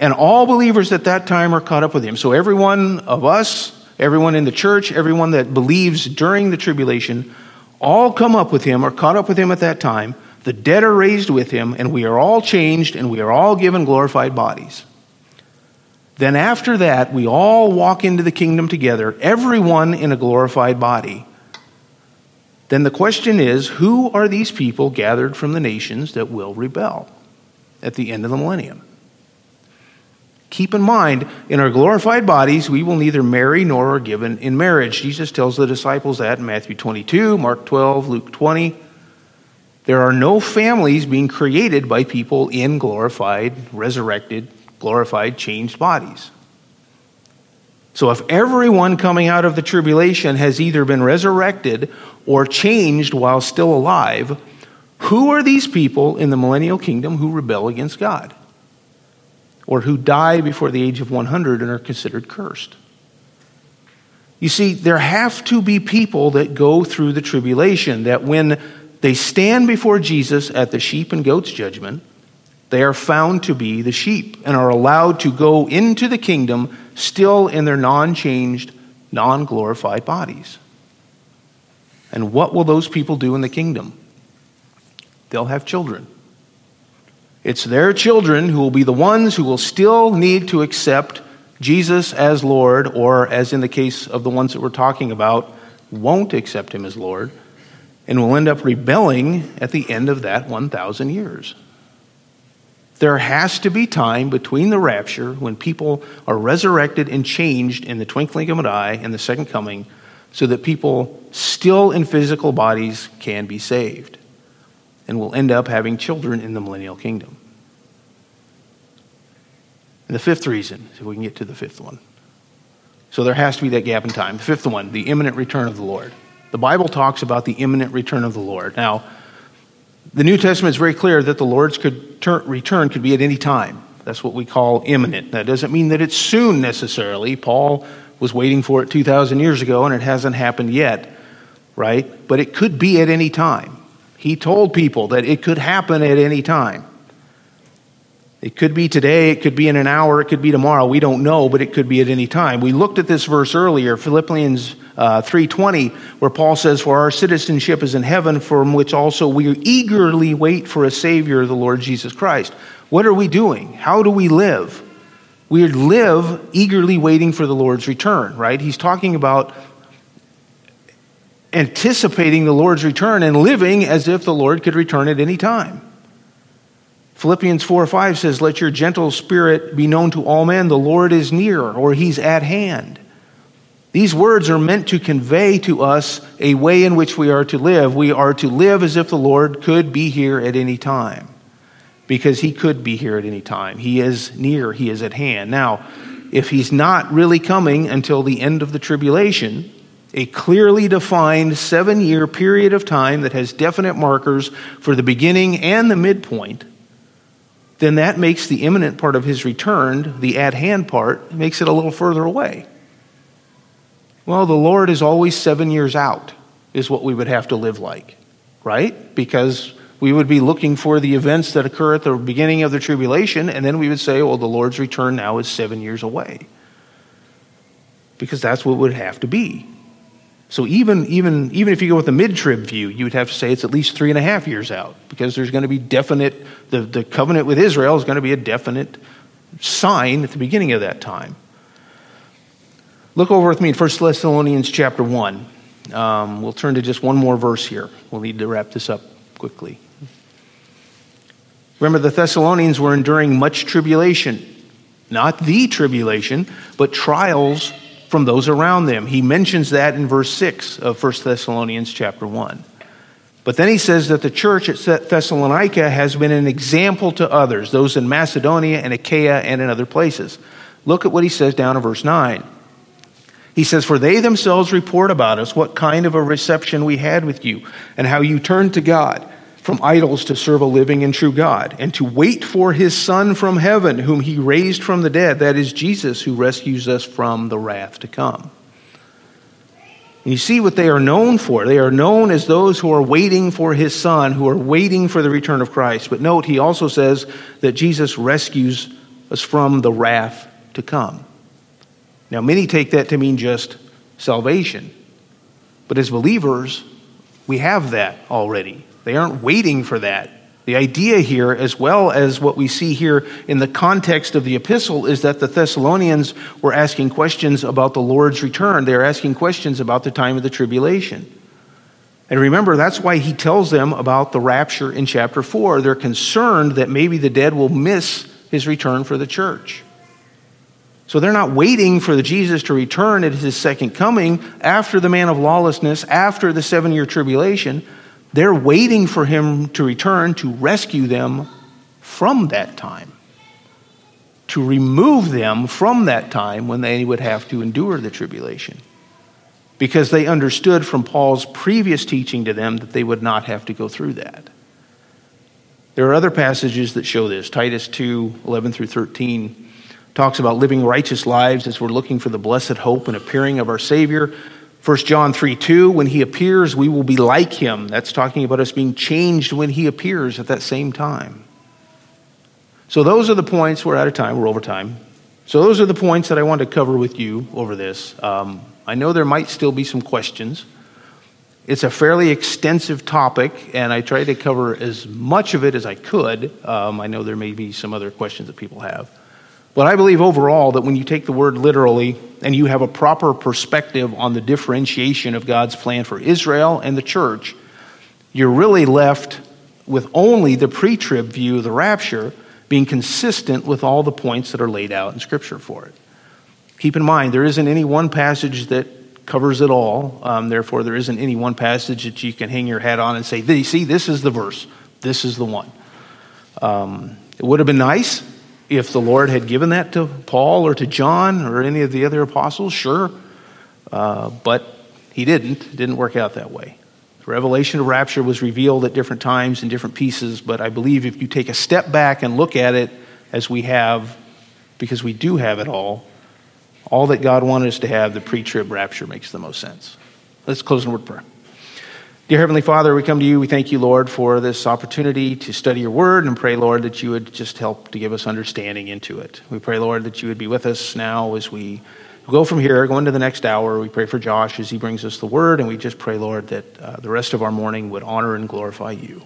S1: and all believers at that time are caught up with him. So, every one of us, everyone in the church, everyone that believes during the tribulation, all come up with him, are caught up with him at that time. The dead are raised with him, and we are all changed, and we are all given glorified bodies. Then, after that, we all walk into the kingdom together, everyone in a glorified body. Then the question is who are these people gathered from the nations that will rebel at the end of the millennium? Keep in mind, in our glorified bodies, we will neither marry nor are given in marriage. Jesus tells the disciples that in Matthew 22, Mark 12, Luke 20. There are no families being created by people in glorified, resurrected, glorified, changed bodies. So if everyone coming out of the tribulation has either been resurrected or changed while still alive, who are these people in the millennial kingdom who rebel against God? Or who die before the age of 100 and are considered cursed. You see, there have to be people that go through the tribulation, that when they stand before Jesus at the sheep and goats judgment, they are found to be the sheep and are allowed to go into the kingdom still in their non changed, non glorified bodies. And what will those people do in the kingdom? They'll have children. It's their children who will be the ones who will still need to accept Jesus as Lord, or as in the case of the ones that we're talking about, won't accept him as Lord, and will end up rebelling at the end of that 1,000 years. There has to be time between the rapture, when people are resurrected and changed in the twinkling of an eye and the second coming, so that people still in physical bodies can be saved and will end up having children in the millennial kingdom. And the fifth reason, if we can get to the fifth one. So there has to be that gap in time. The fifth one, the imminent return of the Lord. The Bible talks about the imminent return of the Lord. Now, the New Testament is very clear that the Lord's could turn, return could be at any time. That's what we call imminent. That doesn't mean that it's soon necessarily. Paul was waiting for it 2,000 years ago and it hasn't happened yet, right? But it could be at any time. He told people that it could happen at any time. It could be today, it could be in an hour, it could be tomorrow. We don't know, but it could be at any time. We looked at this verse earlier, Philippians uh, 3:20, where Paul says, "For our citizenship is in heaven, from which also we eagerly wait for a savior, the Lord Jesus Christ." What are we doing? How do we live? We live eagerly waiting for the Lord's return, right? He's talking about anticipating the Lord's return and living as if the Lord could return at any time. Philippians 4 5 says, Let your gentle spirit be known to all men. The Lord is near, or he's at hand. These words are meant to convey to us a way in which we are to live. We are to live as if the Lord could be here at any time, because he could be here at any time. He is near, he is at hand. Now, if he's not really coming until the end of the tribulation, a clearly defined seven year period of time that has definite markers for the beginning and the midpoint, then that makes the imminent part of his return, the at hand part, makes it a little further away. Well, the Lord is always seven years out, is what we would have to live like, right? Because we would be looking for the events that occur at the beginning of the tribulation, and then we would say, well, the Lord's return now is seven years away. Because that's what would have to be. So even, even, even if you go with the mid-trib view, you would have to say it's at least three and a half years out because there's going to be definite, the, the covenant with Israel is going to be a definite sign at the beginning of that time. Look over with me in 1 Thessalonians chapter 1. Um, we'll turn to just one more verse here. We'll need to wrap this up quickly. Remember, the Thessalonians were enduring much tribulation. Not the tribulation, but trials from those around them. He mentions that in verse 6 of 1 Thessalonians chapter 1. But then he says that the church at Thessalonica has been an example to others, those in Macedonia and Achaia and in other places. Look at what he says down in verse 9. He says, For they themselves report about us what kind of a reception we had with you, and how you turned to God from idols to serve a living and true God, and to wait for his Son from heaven, whom he raised from the dead, that is Jesus, who rescues us from the wrath to come. And you see what they are known for. They are known as those who are waiting for his Son, who are waiting for the return of Christ. But note, he also says that Jesus rescues us from the wrath to come. Now, many take that to mean just salvation. But as believers, we have that already. They aren't waiting for that. The idea here, as well as what we see here in the context of the epistle, is that the Thessalonians were asking questions about the Lord's return. They're asking questions about the time of the tribulation. And remember, that's why he tells them about the rapture in chapter 4. They're concerned that maybe the dead will miss his return for the church. So they're not waiting for the Jesus to return at his second coming after the man of lawlessness, after the seven year tribulation. They're waiting for him to return to rescue them from that time, to remove them from that time when they would have to endure the tribulation. Because they understood from Paul's previous teaching to them that they would not have to go through that. There are other passages that show this. Titus 2 11 through 13 talks about living righteous lives as we're looking for the blessed hope and appearing of our Savior. 1 John 3 2, when he appears, we will be like him. That's talking about us being changed when he appears at that same time. So, those are the points. We're out of time, we're over time. So, those are the points that I want to cover with you over this. Um, I know there might still be some questions. It's a fairly extensive topic, and I tried to cover as much of it as I could. Um, I know there may be some other questions that people have. But I believe overall that when you take the word literally and you have a proper perspective on the differentiation of God's plan for Israel and the church, you're really left with only the pre trib view of the rapture being consistent with all the points that are laid out in Scripture for it. Keep in mind, there isn't any one passage that covers it all. Um, therefore, there isn't any one passage that you can hang your hat on and say, see, this is the verse, this is the one. Um, it would have been nice if the Lord had given that to Paul or to John or any of the other apostles, sure. Uh, but he didn't. It didn't work out that way. The revelation of rapture was revealed at different times in different pieces, but I believe if you take a step back and look at it as we have, because we do have it all, all that God wanted us to have, the pre trib rapture makes the most sense. Let's close in word prayer. Dear Heavenly Father, we come to you. We thank you, Lord, for this opportunity to study your word and pray, Lord, that you would just help to give us understanding into it. We pray, Lord, that you would be with us now as we go from here, go into the next hour. We pray for Josh as he brings us the word, and we just pray, Lord, that uh, the rest of our morning would honor and glorify you.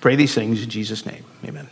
S1: Pray these things in Jesus' name. Amen.